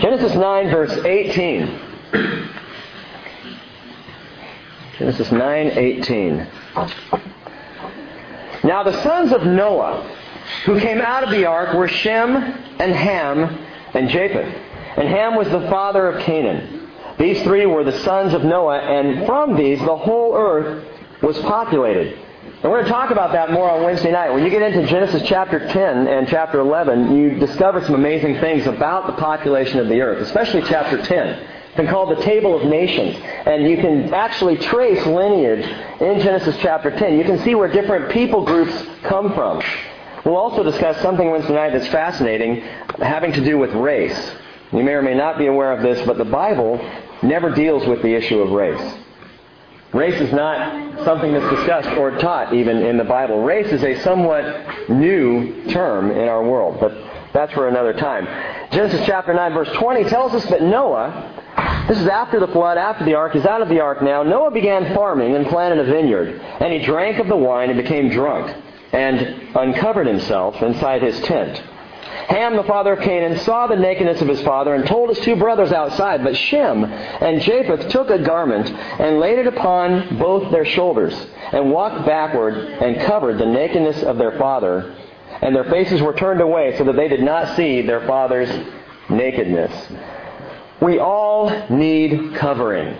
Genesis 9, verse 18. Genesis 9, 18. Now the sons of Noah who came out of the ark were Shem and Ham and Japheth. And Ham was the father of Canaan. These three were the sons of Noah, and from these the whole earth was populated. And we're going to talk about that more on Wednesday night. When you get into Genesis chapter 10 and chapter 11, you discover some amazing things about the population of the earth, especially chapter 10. It's been called the Table of Nations. And you can actually trace lineage in Genesis chapter 10. You can see where different people groups come from. We'll also discuss something Wednesday night that's fascinating, having to do with race. You may or may not be aware of this, but the Bible never deals with the issue of race. Race is not something that's discussed or taught even in the Bible. Race is a somewhat new term in our world, but that's for another time. Genesis chapter 9 verse 20 tells us that Noah, this is after the flood, after the ark, he's out of the ark now, Noah began farming and planted a vineyard, and he drank of the wine and became drunk, and uncovered himself inside his tent. Ham, the father of Canaan, saw the nakedness of his father and told his two brothers outside. But Shem and Japheth took a garment and laid it upon both their shoulders and walked backward and covered the nakedness of their father. And their faces were turned away so that they did not see their father's nakedness. We all need covering.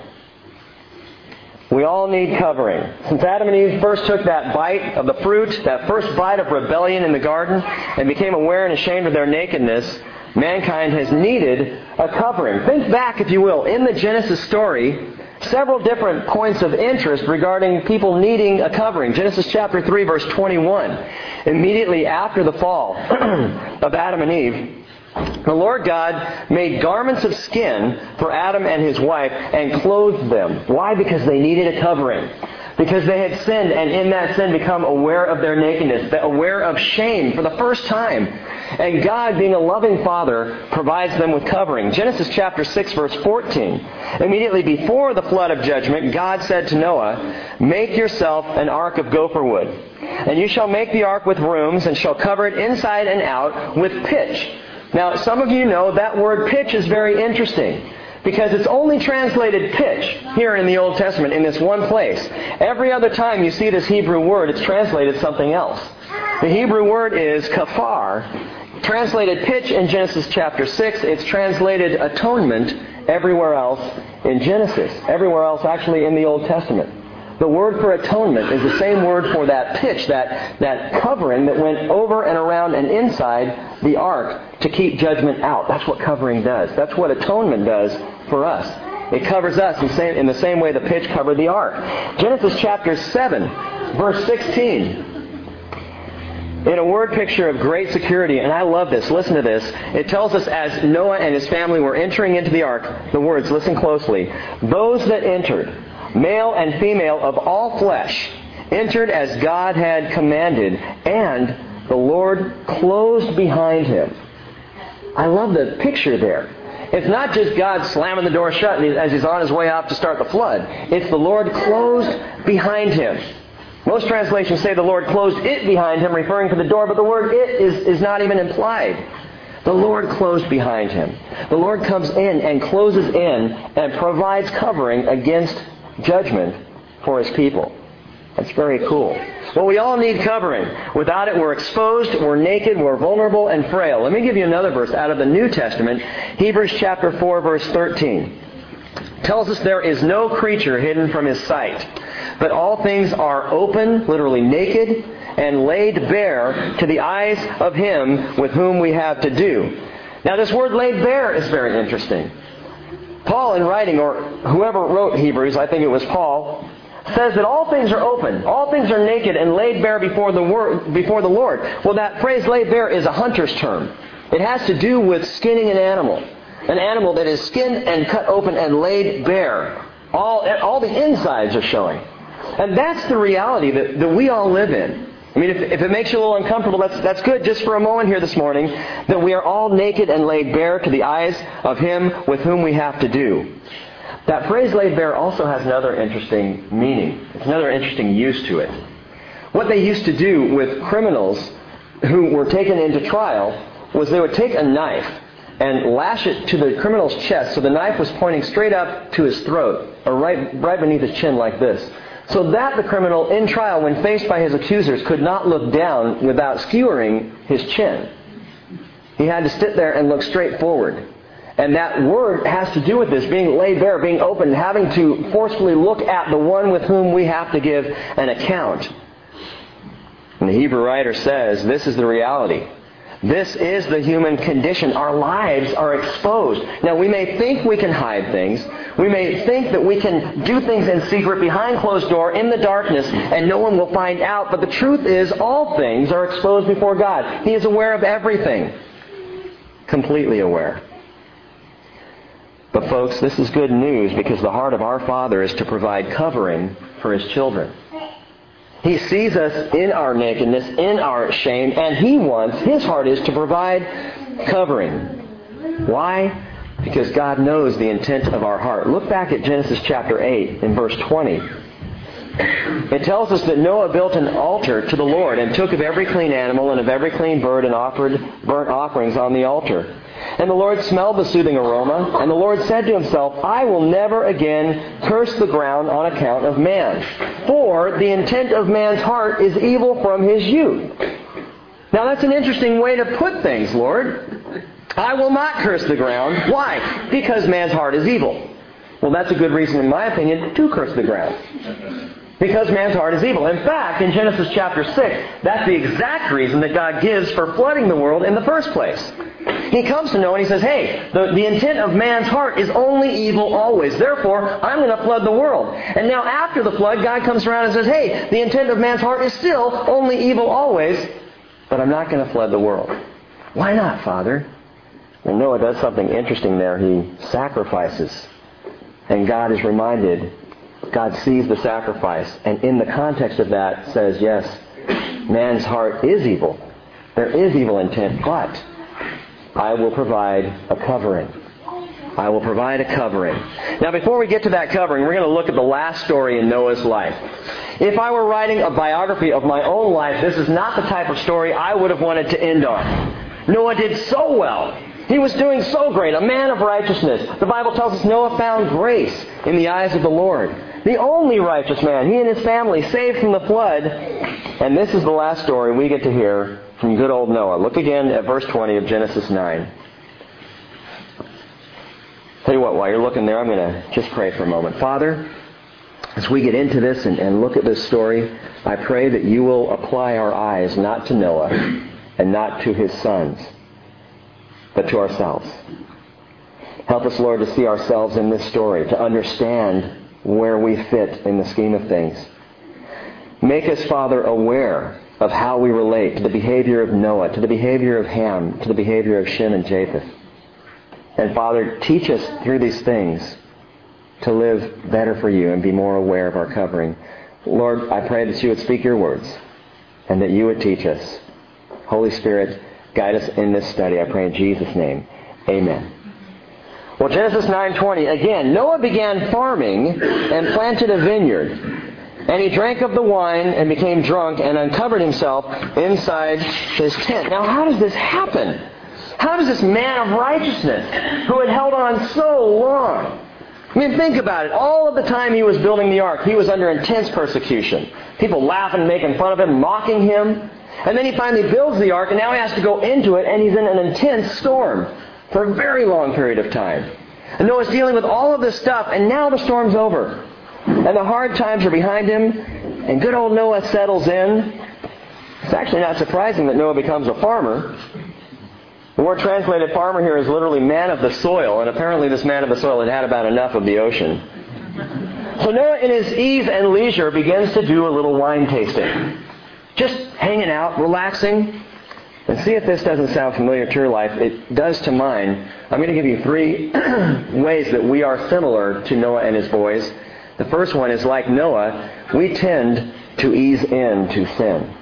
We all need covering. Since Adam and Eve first took that bite of the fruit, that first bite of rebellion in the garden, and became aware and ashamed of their nakedness, mankind has needed a covering. Think back, if you will, in the Genesis story, several different points of interest regarding people needing a covering. Genesis chapter 3, verse 21. Immediately after the fall of Adam and Eve, the Lord God made garments of skin for Adam and his wife and clothed them. Why? Because they needed a covering. Because they had sinned and in that sin become aware of their nakedness, aware of shame for the first time. And God, being a loving Father, provides them with covering. Genesis chapter 6 verse 14. Immediately before the flood of judgment, God said to Noah, Make yourself an ark of gopher wood. And you shall make the ark with rooms and shall cover it inside and out with pitch. Now, some of you know that word pitch is very interesting because it's only translated pitch here in the Old Testament in this one place. Every other time you see this Hebrew word, it's translated something else. The Hebrew word is kafar. Translated pitch in Genesis chapter 6, it's translated atonement everywhere else in Genesis. Everywhere else actually in the Old Testament. The word for atonement is the same word for that pitch, that, that covering that went over and around and inside the ark to keep judgment out. That's what covering does. That's what atonement does for us. It covers us in, the same way the pitch covered the ark. Genesis chapter 7, verse 16 in a word picture of great security, and I love this. Listen to this. It tells us as Noah and his family were entering into the ark, the words, listen closely. Those that entered, male and female of all flesh, entered as God had commanded, and the Lord closed behind him. I love the picture there. It's not just God slamming the door shut as he's on his way out to start the flood. It's the Lord closed behind him. Most translations say the Lord closed it behind him, referring to the door, but the word it is, is not even implied. The Lord closed behind him. The Lord comes in and closes in and provides covering against judgment for his people. That's very cool. Well, we all need covering. Without it, we're exposed, we're naked, we're vulnerable and frail. Let me give you another verse out of the New Testament, Hebrews chapter 4, verse 13. Tells us there is no creature hidden from his sight, but all things are open, literally naked, and laid bare to the eyes of him with whom we have to do. Now, this word laid bare is very interesting. Paul, in writing, or whoever wrote Hebrews, I think it was Paul, says that all things are open, all things are naked and laid bare before the, before the Lord. Well, that phrase laid bare is a hunter's term. It has to do with skinning an animal. An animal that is skinned and cut open and laid bare. All, all the insides are showing. And that's the reality that, that we all live in. I mean, if, if it makes you a little uncomfortable, that's, that's good just for a moment here this morning, that we are all naked and laid bare to the eyes of Him with whom we have to do. That phrase laid bare also has another interesting meaning. It's another interesting use to it. What they used to do with criminals who were taken into trial was they would take a knife and lash it to the criminal's chest so the knife was pointing straight up to his throat, or right, right beneath his chin like this. So that the criminal in trial, when faced by his accusers, could not look down without skewering his chin. He had to sit there and look straight forward. And that word has to do with this, being laid bare, being open, having to forcefully look at the one with whom we have to give an account. And the Hebrew writer says this is the reality. This is the human condition. Our lives are exposed. Now, we may think we can hide things. We may think that we can do things in secret behind closed door in the darkness and no one will find out. But the truth is, all things are exposed before God. He is aware of everything. Completely aware. But, folks, this is good news because the heart of our Father is to provide covering for His children. He sees us in our nakedness, in our shame, and He wants, His heart is to provide covering. Why? Because God knows the intent of our heart. Look back at Genesis chapter 8 in verse 20. It tells us that Noah built an altar to the Lord and took of every clean animal and of every clean bird and offered burnt offerings on the altar. And the Lord smelled the soothing aroma, and the Lord said to himself, I will never again curse the ground on account of man. For the intent of man's heart is evil from his youth. Now that's an interesting way to put things, Lord. I will not curse the ground. Why? Because man's heart is evil. Well, that's a good reason, in my opinion, to curse the ground. Because man's heart is evil. In fact, in Genesis chapter 6, that's the exact reason that God gives for flooding the world in the first place. He comes to Noah and he says, hey, the, the intent of man's heart is only evil always. Therefore, I'm going to flood the world. And now after the flood, God comes around and says, hey, the intent of man's heart is still only evil always, but I'm not going to flood the world. Why not, Father? Well, Noah does something interesting there. He sacrifices. And God is reminded God sees the sacrifice, and in the context of that says, yes, man's heart is evil. There is evil intent, but I will provide a covering. I will provide a covering. Now, before we get to that covering, we're going to look at the last story in Noah's life. If I were writing a biography of my own life, this is not the type of story I would have wanted to end on. Noah did so well. He was doing so great, a man of righteousness. The Bible tells us Noah found grace in the eyes of the Lord. The only righteous man, he and his family, saved from the flood. And this is the last story we get to hear from good old Noah. Look again at verse 20 of Genesis 9. Tell you what, while you're looking there, I'm going to just pray for a moment. Father, as we get into this and, and look at this story, I pray that you will apply our eyes not to Noah and not to his sons, but to ourselves. Help us, Lord, to see ourselves in this story, to understand where we fit in the scheme of things. Make us, Father, aware of how we relate to the behavior of Noah, to the behavior of Ham, to the behavior of Shem and Japheth. And Father, teach us through these things to live better for you and be more aware of our covering. Lord, I pray that you would speak your words and that you would teach us. Holy Spirit, guide us in this study. I pray in Jesus' name. Amen. Well, Genesis 9:20 again, Noah began farming and planted a vineyard. And he drank of the wine and became drunk and uncovered himself inside his tent. Now, how does this happen? How does this man of righteousness, who had held on so long, I mean, think about it. All of the time he was building the ark, he was under intense persecution. People laughing, making fun of him, mocking him. And then he finally builds the ark, and now he has to go into it, and he's in an intense storm for a very long period of time. And Noah's dealing with all of this stuff, and now the storm's over. And the hard times are behind him, and good old Noah settles in. It's actually not surprising that Noah becomes a farmer. The word translated farmer here is literally man of the soil, and apparently this man of the soil had had about enough of the ocean. So Noah, in his ease and leisure, begins to do a little wine tasting. Just hanging out, relaxing, and see if this doesn't sound familiar to your life. It does to mine. I'm going to give you three ways that we are similar to Noah and his boys. The first one is like Noah, we tend to ease in to sin.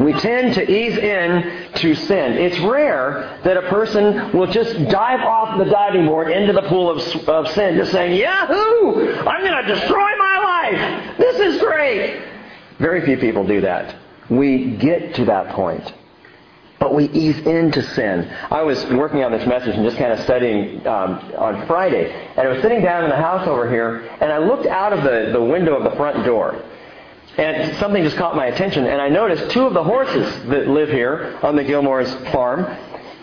We tend to ease in to sin. It's rare that a person will just dive off the diving board into the pool of, of sin, just saying, Yahoo! I'm going to destroy my life! This is great! Very few people do that. We get to that point. But we ease into sin. I was working on this message and just kind of studying um, on Friday, and I was sitting down in the house over here, and I looked out of the, the window of the front door. And something just caught my attention, and I noticed two of the horses that live here on the Gilmore's farm,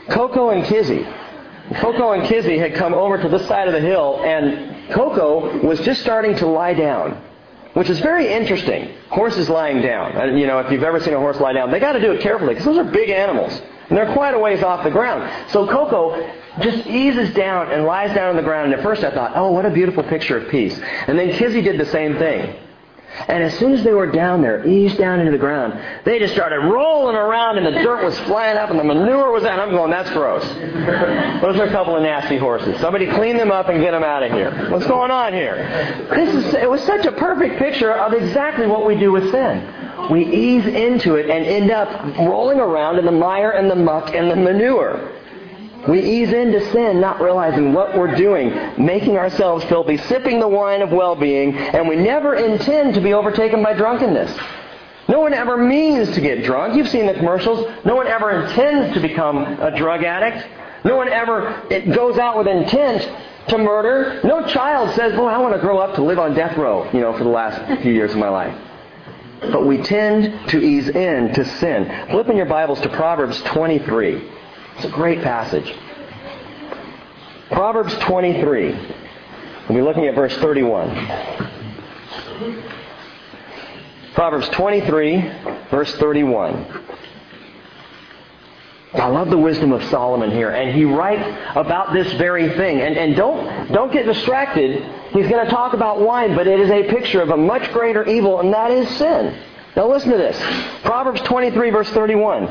Coco and Kizzy. Coco and Kizzy had come over to this side of the hill, and Coco was just starting to lie down, which is very interesting. Horses lying down. And, you know, if you've ever seen a horse lie down, they got to do it carefully because those are big animals, and they're quite a ways off the ground. So Coco just eases down and lies down on the ground. And at first I thought, oh, what a beautiful picture of peace. And then Kizzy did the same thing. And as soon as they were down there, eased down into the ground, they just started rolling around and the dirt was flying up and the manure was out. I'm going, that's gross. Those are a couple of nasty horses. Somebody clean them up and get them out of here. What's going on here? This is, it was such a perfect picture of exactly what we do with sin. We ease into it and end up rolling around in the mire and the muck and the manure. We ease into sin not realizing what we're doing, making ourselves filthy, sipping the wine of well-being, and we never intend to be overtaken by drunkenness. No one ever means to get drunk. You've seen the commercials. No one ever intends to become a drug addict. No one ever goes out with intent to murder. No child says, "Boy, I want to grow up to live on death row," you know, for the last few years of my life. But we tend to ease in to sin. Flip in your Bibles to Proverbs 23. It's a great passage. Proverbs 23. We'll be looking at verse 31. Proverbs 23, verse 31. I love the wisdom of Solomon here, and he writes about this very thing. And, and don't, don't get distracted. He's going to talk about wine, but it is a picture of a much greater evil, and that is sin. Now listen to this. Proverbs 23 verse 31.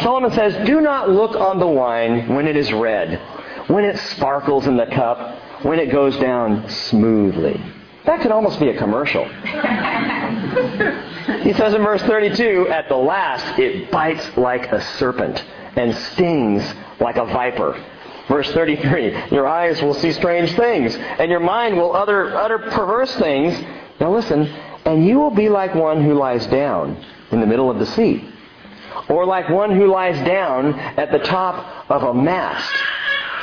Solomon says, Do not look on the wine when it is red, when it sparkles in the cup, when it goes down smoothly. That could almost be a commercial. he says in verse 32, At the last it bites like a serpent and stings like a viper. Verse 33, Your eyes will see strange things, and your mind will utter, utter perverse things. Now listen, and you will be like one who lies down in the middle of the sea, or like one who lies down at the top of a mast.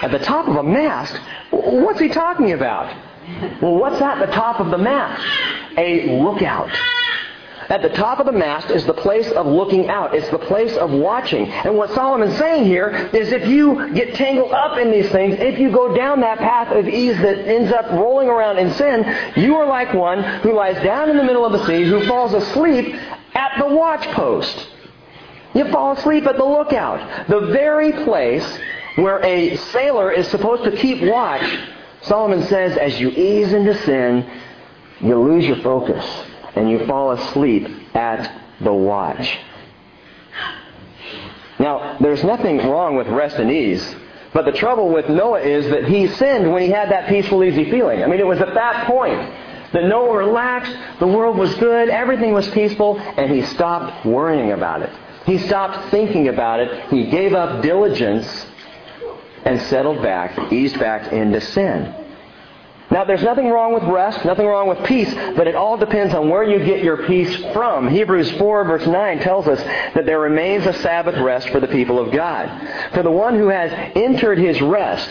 At the top of a mast? What's he talking about? Well, what's at the top of the mast? A lookout. At the top of the mast is the place of looking out. It's the place of watching. And what Solomon's saying here is if you get tangled up in these things, if you go down that path of ease that ends up rolling around in sin, you are like one who lies down in the middle of the sea, who falls asleep at the watch post. You fall asleep at the lookout. The very place where a sailor is supposed to keep watch, Solomon says, as you ease into sin, you lose your focus and you fall asleep at the watch. Now, there's nothing wrong with rest and ease, but the trouble with Noah is that he sinned when he had that peaceful, easy feeling. I mean, it was at that point that Noah relaxed, the world was good, everything was peaceful, and he stopped worrying about it. He stopped thinking about it. He gave up diligence and settled back, eased back into sin. Now, there's nothing wrong with rest, nothing wrong with peace, but it all depends on where you get your peace from. Hebrews 4, verse 9 tells us that there remains a Sabbath rest for the people of God. For the one who has entered his rest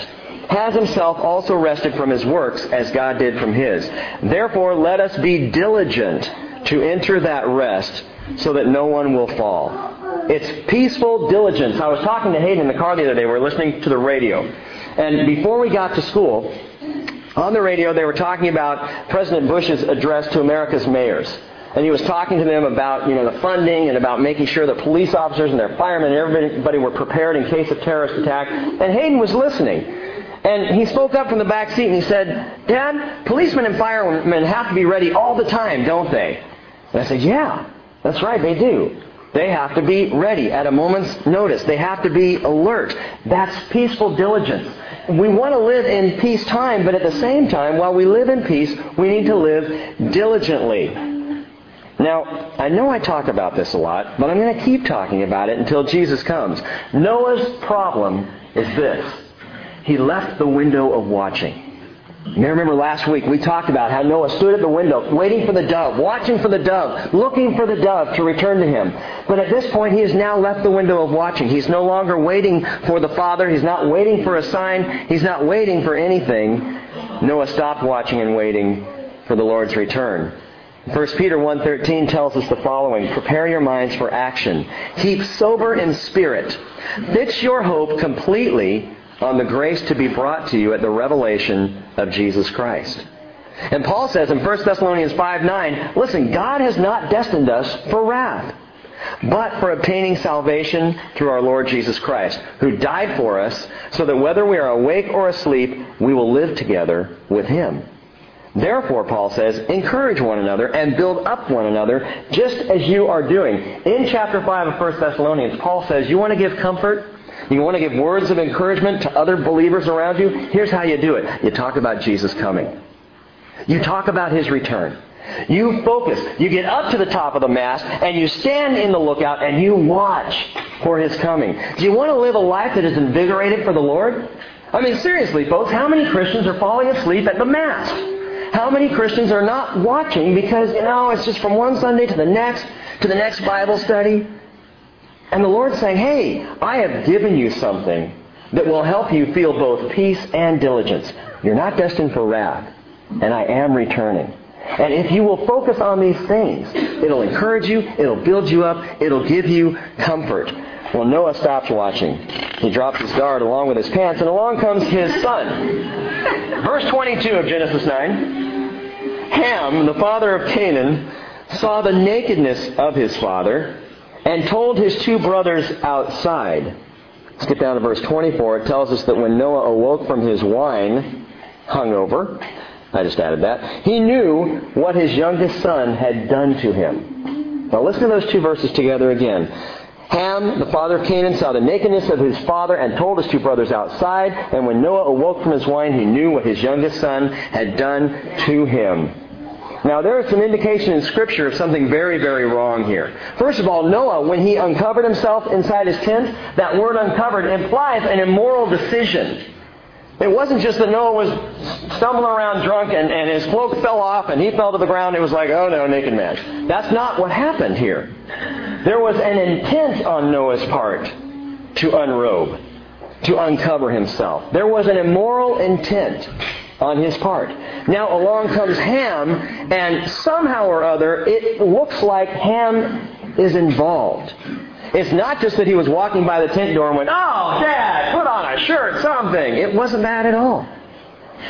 has himself also rested from his works as God did from his. Therefore, let us be diligent to enter that rest so that no one will fall. It's peaceful diligence. I was talking to Hayden in the car the other day. We were listening to the radio. And before we got to school, on the radio, they were talking about President Bush's address to America's mayors. And he was talking to them about, you know, the funding and about making sure that police officers and their firemen and everybody were prepared in case of terrorist attack. And Hayden was listening. And he spoke up from the back seat and he said, Dad, policemen and firemen have to be ready all the time, don't they? And I said, Yeah, that's right, they do. They have to be ready at a moment's notice. They have to be alert. That's peaceful diligence we want to live in peace time, but at the same time, while we live in peace, we need to live diligently. Now, I know I talk about this a lot, but I'm going to keep talking about it until Jesus comes. Noah's problem is this. He left the window of watching. You may remember last week we talked about how Noah stood at the window waiting for the dove, watching for the dove, looking for the dove to return to him. But at this point he has now left the window of watching. He's no longer waiting for the Father. He's not waiting for a sign. He's not waiting for anything. Noah stopped watching and waiting for the Lord's return. 1 Peter 1.13 tells us the following, Prepare your minds for action. Keep sober in spirit. Fix your hope completely on the grace to be brought to you at the revelation of Jesus Christ. And Paul says in 1 Thessalonians 5 9, listen, God has not destined us for wrath, but for obtaining salvation through our Lord Jesus Christ, who died for us, so that whether we are awake or asleep, we will live together with him. Therefore, Paul says, encourage one another and build up one another, just as you are doing. In chapter 5 of 1 Thessalonians, Paul says, you want to give comfort? You want to give words of encouragement to other believers around you? Here's how you do it. You talk about Jesus coming. You talk about His return. You focus. You get up to the top of the mast and you stand in the lookout and you watch for His coming. Do you want to live a life that is invigorated for the Lord? I mean, seriously, folks, how many Christians are falling asleep at the mast? How many Christians are not watching because, you know, it's just from one Sunday to the next, to the next Bible study? And the Lord's saying, hey, I have given you something that will help you feel both peace and diligence. You're not destined for wrath, and I am returning. And if you will focus on these things, it'll encourage you, it'll build you up, it'll give you comfort. Well, Noah stops watching. He drops his guard along with his pants, and along comes his son. Verse 22 of Genesis 9. Ham, the father of Canaan, saw the nakedness of his father and told his two brothers outside. Let's get down to verse 24. It tells us that when Noah awoke from his wine hungover, I just added that, he knew what his youngest son had done to him. Now listen to those two verses together again. Ham, the father of Canaan, saw the nakedness of his father and told his two brothers outside. And when Noah awoke from his wine, he knew what his youngest son had done to him. Now, there is some indication in Scripture of something very, very wrong here. First of all, Noah, when he uncovered himself inside his tent, that word uncovered implies an immoral decision. It wasn't just that Noah was stumbling around drunk and, and his cloak fell off and he fell to the ground. It was like, oh no, naked man. That's not what happened here. There was an intent on Noah's part to unrobe, to uncover himself. There was an immoral intent on his part. Now along comes Ham, and somehow or other, it looks like Ham is involved. It's not just that he was walking by the tent door and went, Oh, Dad, put on a shirt, something. It wasn't that at all.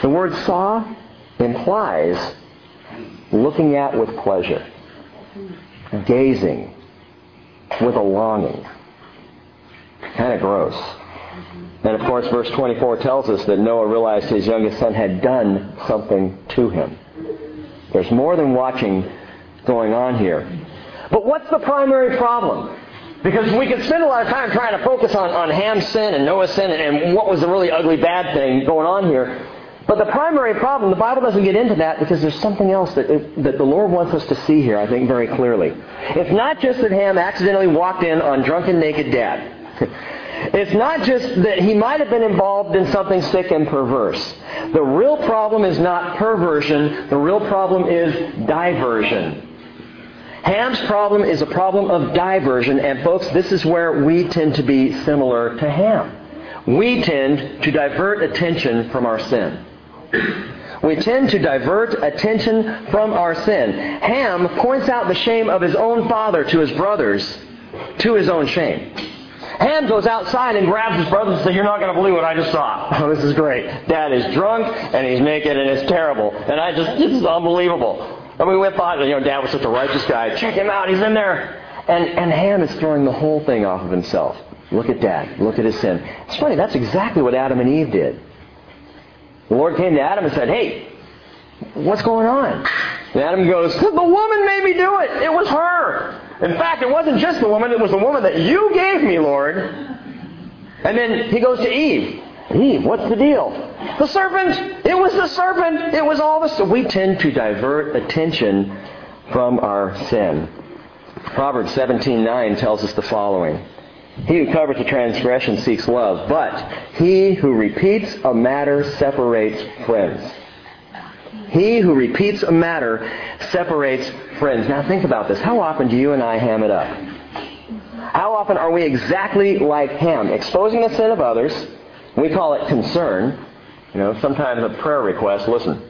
The word saw implies looking at with pleasure, gazing with a longing. Kind of gross. And of course, verse 24 tells us that Noah realized his youngest son had done something to him. There's more than watching going on here. But what's the primary problem? Because we could spend a lot of time trying to focus on, on Ham's sin and Noah's sin and, and what was the really ugly bad thing going on here. But the primary problem, the Bible doesn't get into that because there's something else that, that the Lord wants us to see here, I think, very clearly. It's not just that Ham accidentally walked in on drunken naked dad. It's not just that he might have been involved in something sick and perverse. The real problem is not perversion. The real problem is diversion. Ham's problem is a problem of diversion, and folks, this is where we tend to be similar to Ham. We tend to divert attention from our sin. We tend to divert attention from our sin. Ham points out the shame of his own father to his brothers, to his own shame. Ham goes outside and grabs his brothers and says, You're not going to believe what I just saw. Oh, this is great. Dad is drunk and he's naked and it's terrible. And I just, this is unbelievable. And we went by, you know, Dad was such a righteous guy. Check him out. He's in there. And, and Ham is throwing the whole thing off of himself. Look at Dad. Look at his sin. It's funny. That's exactly what Adam and Eve did. The Lord came to Adam and said, Hey, what's going on? And Adam goes, The woman made me do it. It was her. In fact, it wasn't just the woman, it was the woman that you gave me, Lord. And then he goes to Eve. Eve, what's the deal? The serpent! It was the serpent! It was all the... We tend to divert attention from our sin. Proverbs 17.9 tells us the following. He who covers a transgression seeks love, but he who repeats a matter separates friends. He who repeats a matter separates friends. Now think about this. How often do you and I ham it up? How often are we exactly like Ham, exposing the sin of others? We call it concern. You know, sometimes a prayer request, listen,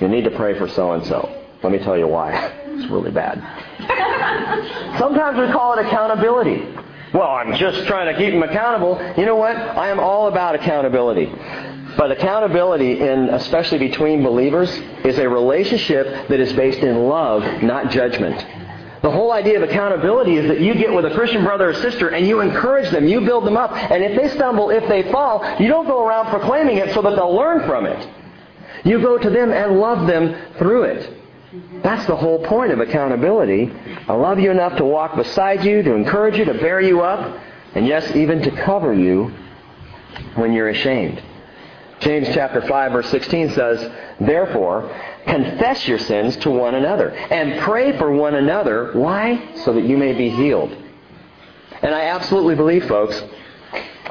you need to pray for so and so. Let me tell you why. It's really bad. Sometimes we call it accountability. Well, I'm just trying to keep them accountable. You know what? I am all about accountability. But accountability, in, especially between believers, is a relationship that is based in love, not judgment. The whole idea of accountability is that you get with a Christian brother or sister and you encourage them, you build them up, and if they stumble, if they fall, you don't go around proclaiming it so that they'll learn from it. You go to them and love them through it. That's the whole point of accountability. I love you enough to walk beside you, to encourage you, to bear you up, and yes, even to cover you when you're ashamed. James chapter 5 verse 16 says, Therefore, confess your sins to one another and pray for one another. Why? So that you may be healed. And I absolutely believe, folks,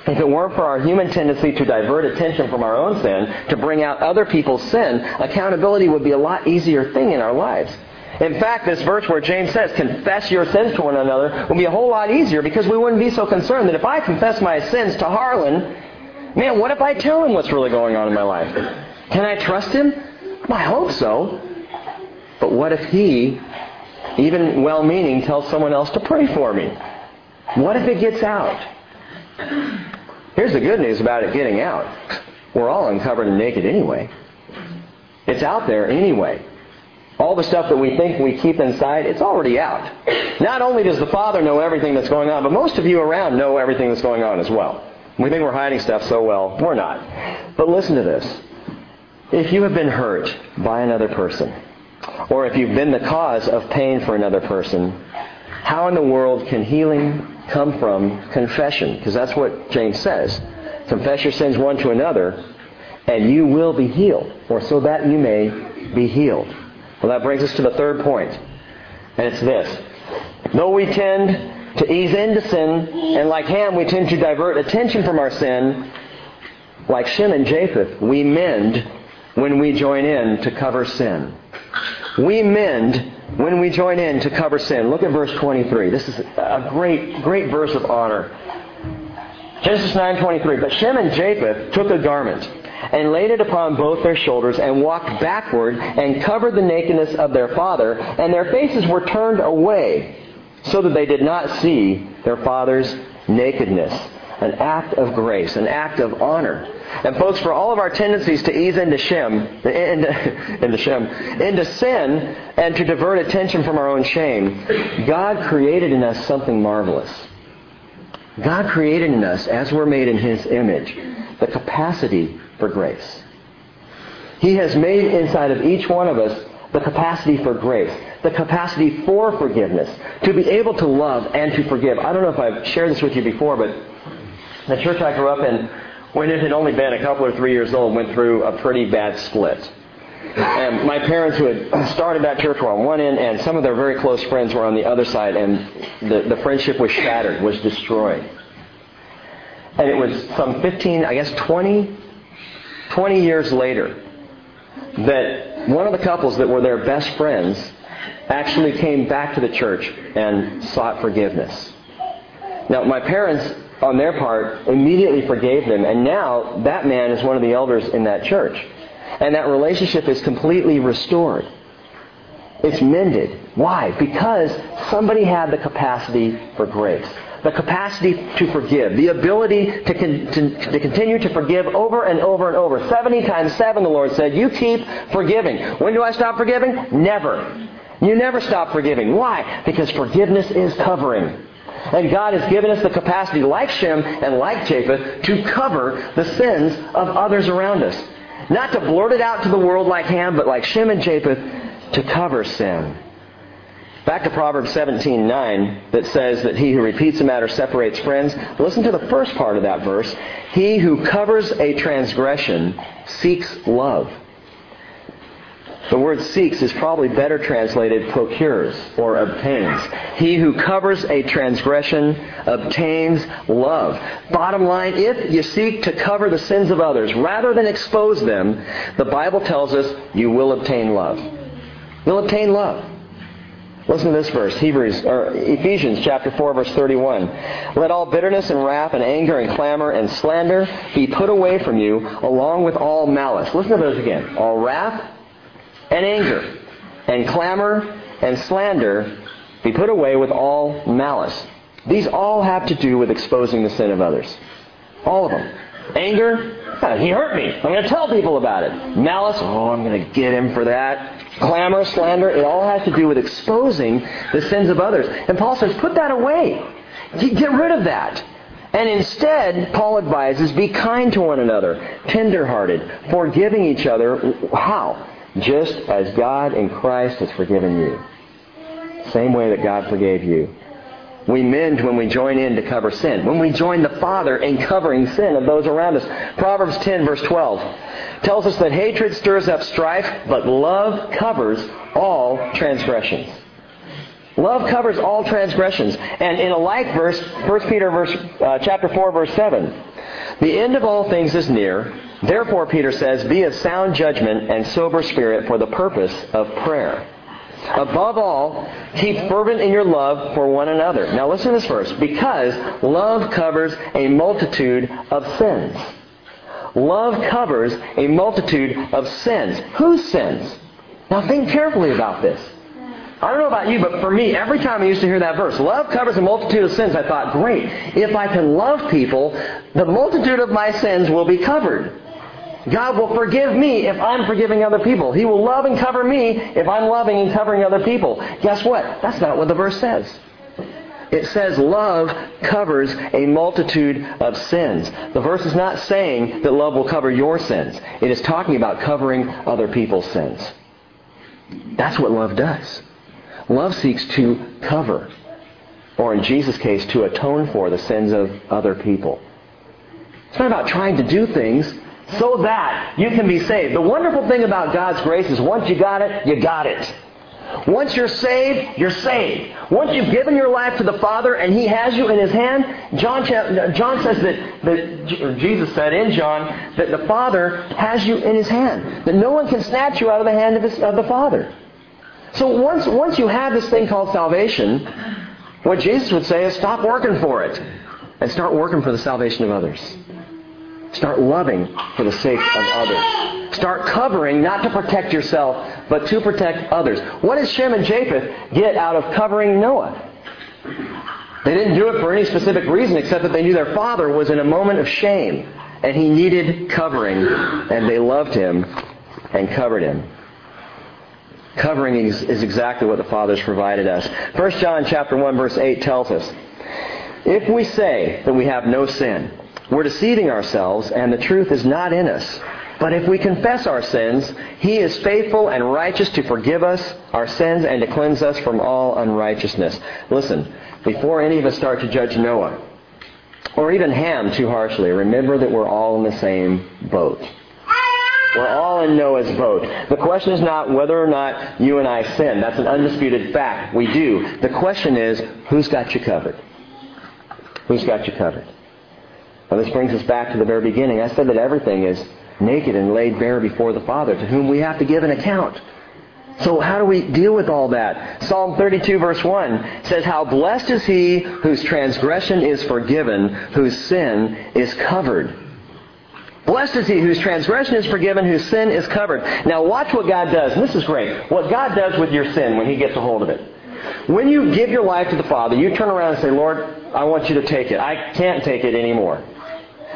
if it weren't for our human tendency to divert attention from our own sin, to bring out other people's sin, accountability would be a lot easier thing in our lives. In fact, this verse where James says, confess your sins to one another, would be a whole lot easier because we wouldn't be so concerned that if I confess my sins to Harlan, Man, what if I tell him what's really going on in my life? Can I trust him? I hope so. But what if he, even well meaning, tells someone else to pray for me? What if it gets out? Here's the good news about it getting out. We're all uncovered and naked anyway. It's out there anyway. All the stuff that we think we keep inside, it's already out. Not only does the Father know everything that's going on, but most of you around know everything that's going on as well. We think we're hiding stuff so well. We're not. But listen to this. If you have been hurt by another person, or if you've been the cause of pain for another person, how in the world can healing come from confession? Because that's what James says. Confess your sins one to another, and you will be healed, or so that you may be healed. Well, that brings us to the third point, and it's this. Though we tend to ease into sin, and like Ham, we tend to divert attention from our sin. Like Shem and Japheth, we mend when we join in to cover sin. We mend when we join in to cover sin. Look at verse 23. This is a great, great verse of honor. Genesis 9:23. But Shem and Japheth took a garment and laid it upon both their shoulders and walked backward and covered the nakedness of their father, and their faces were turned away so that they did not see their father's nakedness. An act of grace, an act of honor. And folks, for all of our tendencies to ease into Shem, into, into Shem, into sin, and to divert attention from our own shame, God created in us something marvelous. God created in us, as we're made in His image, the capacity for grace. He has made inside of each one of us the capacity for grace, the capacity for forgiveness, to be able to love and to forgive. I don't know if I've shared this with you before, but the church I grew up in, when it had only been a couple or three years old, went through a pretty bad split. And my parents, who had started that church, were on one end, and some of their very close friends were on the other side, and the, the friendship was shattered, was destroyed. And it was some 15, I guess 20, 20 years later that one of the couples that were their best friends actually came back to the church and sought forgiveness. Now, my parents, on their part, immediately forgave them, and now that man is one of the elders in that church. And that relationship is completely restored. It's mended. Why? Because somebody had the capacity for grace the capacity to forgive, the ability to, con- to, to, continue to forgive over and over and over. 70 times 7, the Lord said, You keep forgiving. When do I stop forgiving? Never. You never stop forgiving. Why? Because forgiveness is covering. And God has given us the capacity, like Shem and like Japheth, to cover the sins of others around us. Not to blurt it out to the world like Ham, but like Shem and Japheth, to cover sin. Back to Proverbs 17:9 that says that he who repeats a matter separates friends. Listen to the first part of that verse. He who covers a transgression seeks love. The word seeks is probably better translated procures or obtains. He who covers a transgression obtains love. Bottom line, if you seek to cover the sins of others rather than expose them, the Bible tells us you will obtain love. You'll obtain love. Listen to this verse, Hebrews or Ephesians chapter 4 verse 31. Let all bitterness and wrath and anger and clamor and slander be put away from you along with all malice. Listen to those again. All wrath and anger and clamor and slander be put away with all malice. These all have to do with exposing the sin of others. All of them. Anger, he hurt me. I'm going to tell people about it. Malice, oh, I'm going to get him for that. Clamor, slander, it all has to do with exposing the sins of others. And Paul says, put that away. Get rid of that. And instead, Paul advises, be kind to one another, tenderhearted, forgiving each other. How? Just as God in Christ has forgiven you. Same way that God forgave you. We mend when we join in to cover sin. When we join the Father in covering sin of those around us. Proverbs 10 verse 12 tells us that hatred stirs up strife, but love covers all transgressions. Love covers all transgressions. And in a like verse, 1 Peter verse, uh, chapter 4 verse 7, the end of all things is near. Therefore, Peter says, be of sound judgment and sober spirit for the purpose of prayer. Above all, keep fervent in your love for one another. Now listen to this verse. Because love covers a multitude of sins. Love covers a multitude of sins. Whose sins? Now think carefully about this. I don't know about you, but for me, every time I used to hear that verse, love covers a multitude of sins, I thought, great. If I can love people, the multitude of my sins will be covered. God will forgive me if I'm forgiving other people. He will love and cover me if I'm loving and covering other people. Guess what? That's not what the verse says. It says love covers a multitude of sins. The verse is not saying that love will cover your sins. It is talking about covering other people's sins. That's what love does. Love seeks to cover, or in Jesus' case, to atone for the sins of other people. It's not about trying to do things so that you can be saved. The wonderful thing about God's grace is once you got it, you got it. Once you're saved, you're saved. Once you've given your life to the Father and He has you in His hand, John, John says that, that Jesus said in John that the Father has you in His hand. That no one can snatch you out of the hand of, his, of the Father. So once, once you have this thing called salvation, what Jesus would say is stop working for it and start working for the salvation of others. Start loving for the sake of others. Start covering, not to protect yourself, but to protect others. What did Shem and Japheth get out of covering Noah? They didn't do it for any specific reason except that they knew their father was in a moment of shame and he needed covering and they loved him and covered him. Covering is, is exactly what the Father's provided us. 1 John chapter 1 verse 8 tells us, If we say that we have no sin, we're deceiving ourselves, and the truth is not in us. But if we confess our sins, He is faithful and righteous to forgive us our sins and to cleanse us from all unrighteousness. Listen, before any of us start to judge Noah, or even Ham too harshly, remember that we're all in the same boat. We're all in Noah's boat. The question is not whether or not you and I sin. That's an undisputed fact. We do. The question is, who's got you covered? Who's got you covered? Well, this brings us back to the very beginning. I said that everything is naked and laid bare before the Father, to whom we have to give an account. So how do we deal with all that? Psalm 32 verse 1 says, How blessed is he whose transgression is forgiven, whose sin is covered. Blessed is he whose transgression is forgiven, whose sin is covered. Now watch what God does. And this is great. What God does with your sin when he gets a hold of it. When you give your life to the Father, you turn around and say, Lord, I want you to take it. I can't take it anymore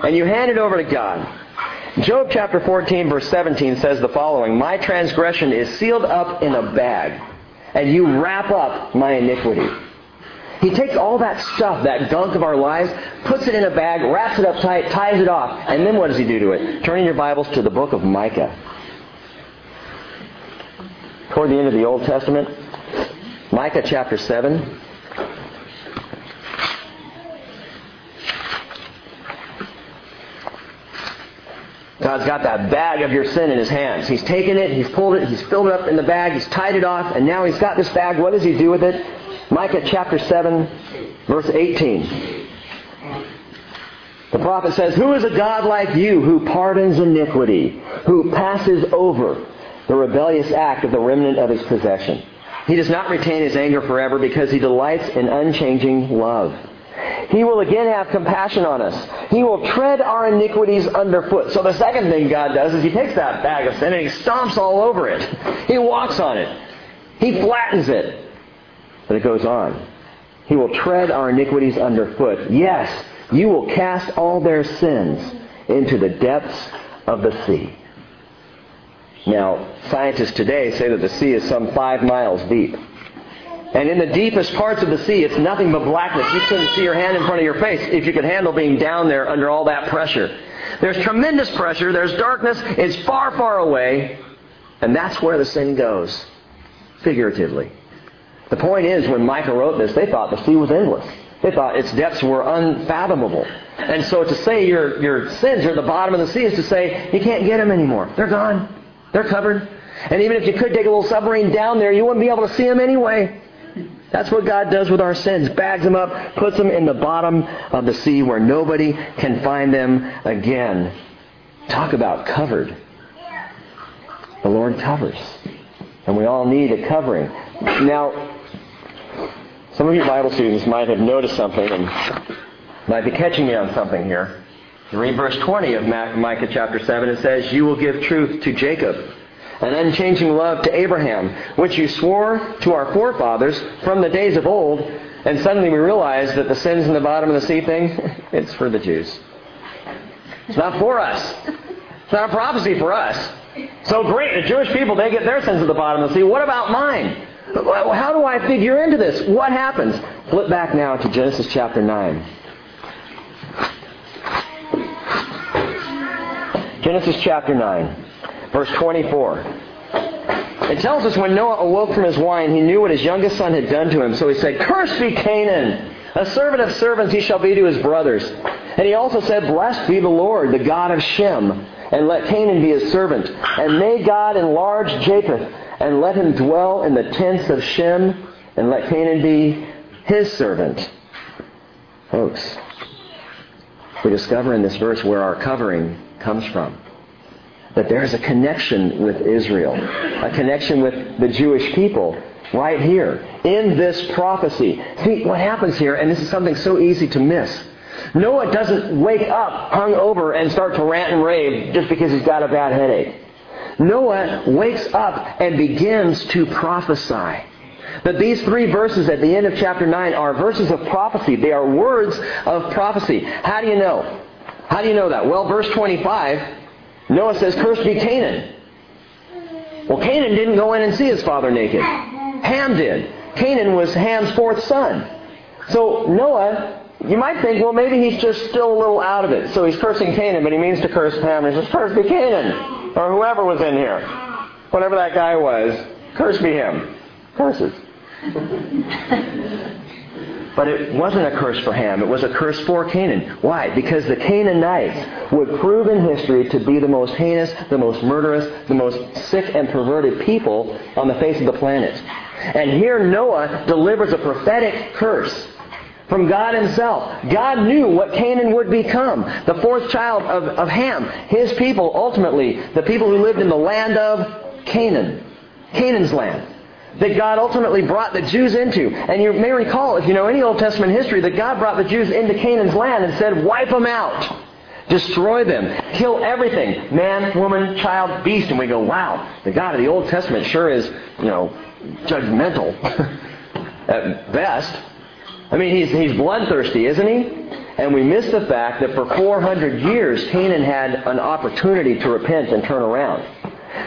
and you hand it over to God. Job chapter 14 verse 17 says the following, My transgression is sealed up in a bag, and you wrap up my iniquity. He takes all that stuff, that gunk of our lives, puts it in a bag, wraps it up tight, ties it off, and then what does he do to it? Turn in your Bibles to the book of Micah. Toward the end of the Old Testament, Micah chapter 7. God's got that bag of your sin in his hands. He's taken it, he's pulled it, he's filled it up in the bag, he's tied it off, and now he's got this bag. What does he do with it? Micah chapter 7, verse 18. The prophet says, Who is a God like you who pardons iniquity, who passes over the rebellious act of the remnant of his possession? He does not retain his anger forever because he delights in unchanging love. He will again have compassion on us. He will tread our iniquities underfoot. So the second thing God does is He takes that bag of sin and He stomps all over it. He walks on it. He flattens it. But it goes on. He will tread our iniquities underfoot. Yes, you will cast all their sins into the depths of the sea. Now, scientists today say that the sea is some five miles deep. And in the deepest parts of the sea, it's nothing but blackness. You couldn't see your hand in front of your face if you could handle being down there under all that pressure. There's tremendous pressure. There's darkness. It's far, far away. And that's where the sin goes, figuratively. The point is, when Micah wrote this, they thought the sea was endless. They thought its depths were unfathomable. And so to say your, your sins are at the bottom of the sea is to say you can't get them anymore. They're gone. They're covered. And even if you could take a little submarine down there, you wouldn't be able to see them anyway. That's what God does with our sins. Bags them up, puts them in the bottom of the sea where nobody can find them again. Talk about covered. The Lord covers. And we all need a covering. Now, some of you Bible students might have noticed something and might be catching me on something here. Read verse 20 of Micah chapter 7. It says, You will give truth to Jacob an unchanging love to Abraham, which you swore to our forefathers from the days of old. And suddenly we realize that the sins in the bottom of the sea thing, it's for the Jews. It's not for us. It's not a prophecy for us. So great, the Jewish people, they get their sins at the bottom of the sea. What about mine? How do I figure into this? What happens? Flip back now to Genesis chapter 9. Genesis chapter 9. Verse 24. It tells us when Noah awoke from his wine, he knew what his youngest son had done to him. So he said, Cursed be Canaan! A servant of servants he shall be to his brothers. And he also said, Blessed be the Lord, the God of Shem, and let Canaan be his servant. And may God enlarge Japheth, and let him dwell in the tents of Shem, and let Canaan be his servant. Folks, we discover in this verse where our covering comes from that there's a connection with Israel, a connection with the Jewish people right here in this prophecy. See, what happens here, and this is something so easy to miss. Noah doesn't wake up hung over and start to rant and rave just because he's got a bad headache. Noah wakes up and begins to prophesy. That these three verses at the end of chapter 9 are verses of prophecy. They are words of prophecy. How do you know? How do you know that? Well, verse 25 Noah says, Cursed be Canaan. Well, Canaan didn't go in and see his father naked. Ham did. Canaan was Ham's fourth son. So Noah, you might think, well, maybe he's just still a little out of it. So he's cursing Canaan, but he means to curse Ham. He says, Cursed be Canaan. Or whoever was in here. Whatever that guy was. curse be him. Curses. But it wasn't a curse for Ham. It was a curse for Canaan. Why? Because the Canaanites would prove in history to be the most heinous, the most murderous, the most sick and perverted people on the face of the planet. And here Noah delivers a prophetic curse from God himself. God knew what Canaan would become. The fourth child of, of Ham. His people, ultimately, the people who lived in the land of Canaan. Canaan's land that God ultimately brought the Jews into. And you may recall, if you know any Old Testament history, that God brought the Jews into Canaan's land and said, wipe them out. Destroy them. Kill everything. Man, woman, child, beast. And we go, wow, the God of the Old Testament sure is, you know, judgmental at best. I mean, he's, he's bloodthirsty, isn't he? And we miss the fact that for 400 years, Canaan had an opportunity to repent and turn around.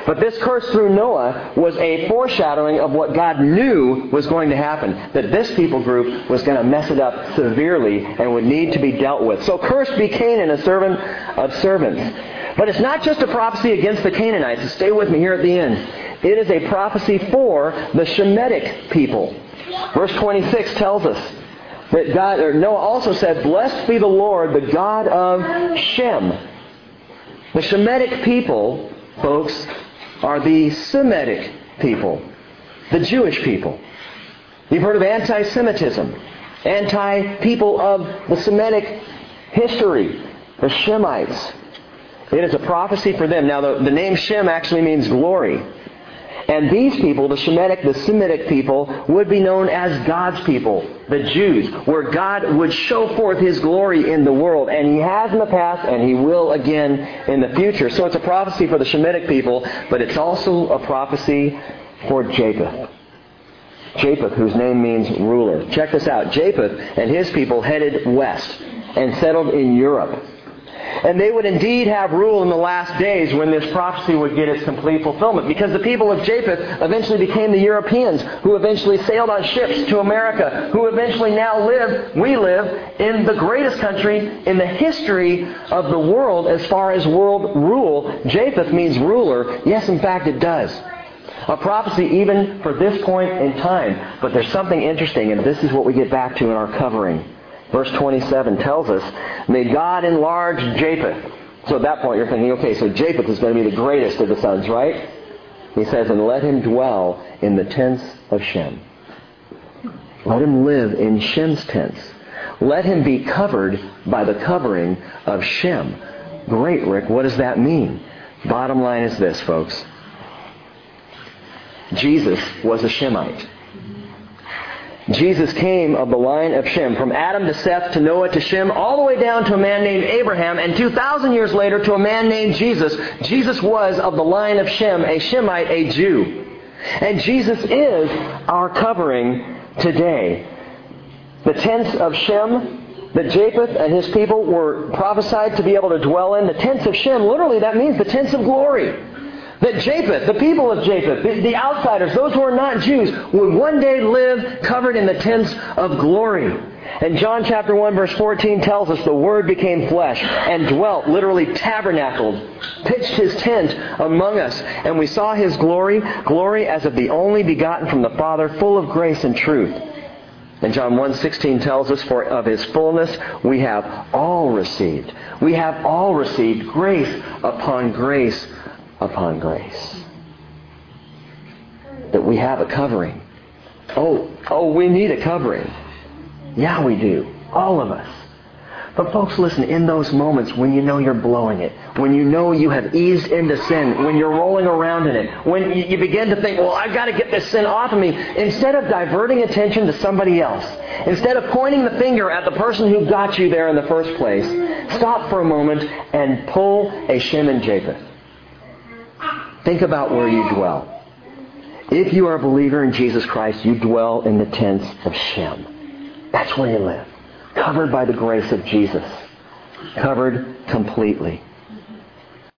But this curse through Noah was a foreshadowing of what God knew was going to happen. That this people group was going to mess it up severely and would need to be dealt with. So cursed be Canaan, a servant of servants. But it's not just a prophecy against the Canaanites. Stay with me here at the end. It is a prophecy for the Shemitic people. Verse 26 tells us that God, or Noah also said, Blessed be the Lord, the God of Shem. The Shemitic people, folks, are the Semitic people, the Jewish people. You've heard of anti-Semitism, anti-people of the Semitic history, the Shemites. It is a prophecy for them. Now, the, the name Shem actually means glory. And these people, the Shemitic, the Semitic people, would be known as God's people, the Jews, where God would show forth His glory in the world. And He has in the past, and He will again in the future. So it's a prophecy for the Shemitic people, but it's also a prophecy for Japheth. Japheth, whose name means ruler. Check this out. Japheth and his people headed west and settled in Europe. And they would indeed have rule in the last days when this prophecy would get its complete fulfillment. Because the people of Japheth eventually became the Europeans who eventually sailed on ships to America, who eventually now live, we live, in the greatest country in the history of the world as far as world rule. Japheth means ruler. Yes, in fact, it does. A prophecy even for this point in time. But there's something interesting, and this is what we get back to in our covering. Verse 27 tells us, May God enlarge Japheth. So at that point you're thinking, okay, so Japheth is going to be the greatest of the sons, right? He says, and let him dwell in the tents of Shem. Let him live in Shem's tents. Let him be covered by the covering of Shem. Great, Rick. What does that mean? Bottom line is this, folks. Jesus was a Shemite. Jesus came of the line of Shem, from Adam to Seth to Noah to Shem, all the way down to a man named Abraham, and 2,000 years later to a man named Jesus. Jesus was of the line of Shem, a Shemite, a Jew. And Jesus is our covering today. The tents of Shem that Japheth and his people were prophesied to be able to dwell in, the tents of Shem, literally that means the tents of glory. That Japheth, the people of Japheth, the, the, outsiders, those who are not Jews, would one day live covered in the tents of glory. And John chapter 1 verse 14 tells us the Word became flesh and dwelt, literally tabernacled, pitched his tent among us. And we saw his glory, glory as of the only begotten from the Father, full of grace and truth. And John 1.16 tells us, For of his fullness we have all received. We have all received grace upon grace upon grace. That we have a covering. Oh, oh, we need a covering. Yeah, we do. All of us. But folks, listen, in those moments when you know you're blowing it, when you know you have eased into sin, when you're rolling around in it, when you begin to think, well, I've got to get this sin off of me, instead of diverting attention to somebody else, instead of pointing the finger at the person who got you there in the first place, stop for a moment and pull a Shem and Japheth. Think about where you dwell. If you are a believer in Jesus Christ, you dwell in the tents of Shem. That's where you live. Covered by the grace of Jesus. Covered completely.